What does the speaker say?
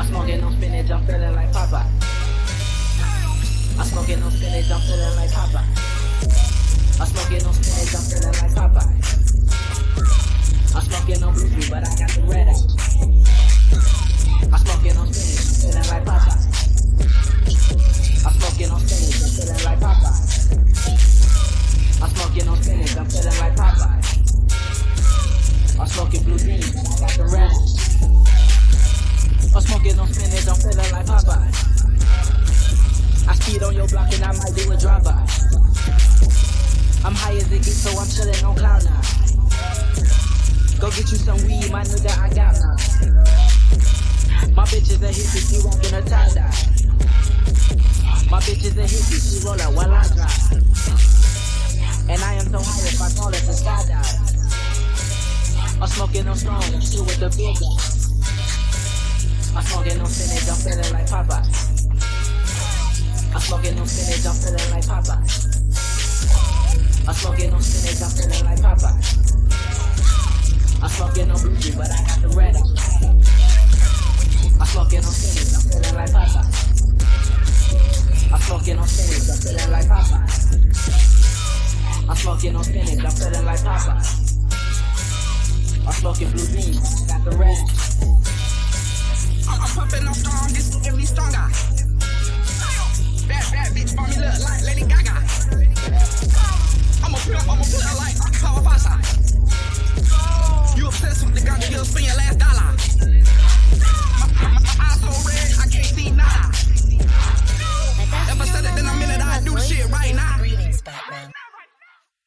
I'm smoking on spinach, I'm feeling like Popeye. I'm smoking on spinach, I'm feeling like Popeye. I'm smoking on spinach, I'm feeling like on spinach, I'm feeling like Popeye. I speed on your block and I might do a drive-by. I'm high as it gets, so I'm chilling on cloud nine. Go get you some weed, my nigga, I got none. My bitch is a hippie, she rockin' a tie-dye. My bitch is a hippie, she roll out while I drive. And I am so high if I call it a skydive. I'm smoking on strong, still with the big guy. Smoking on spinach, I'm feeling like Popeye. I'm smoking on spinach, I'm feeling like Popeye. I'm smoking on spinach, I'm feeling like Popeye. I'm smoking on blueberry, but I got the red eye. I'm smoking on spinach, I'm feeling like Popeye. I'm smoking on spinach, I'm feeling like Popeye. I'm smoking on spinach, I'm feeling like Popeye. I'm smoking blue beans, spend your last dollar.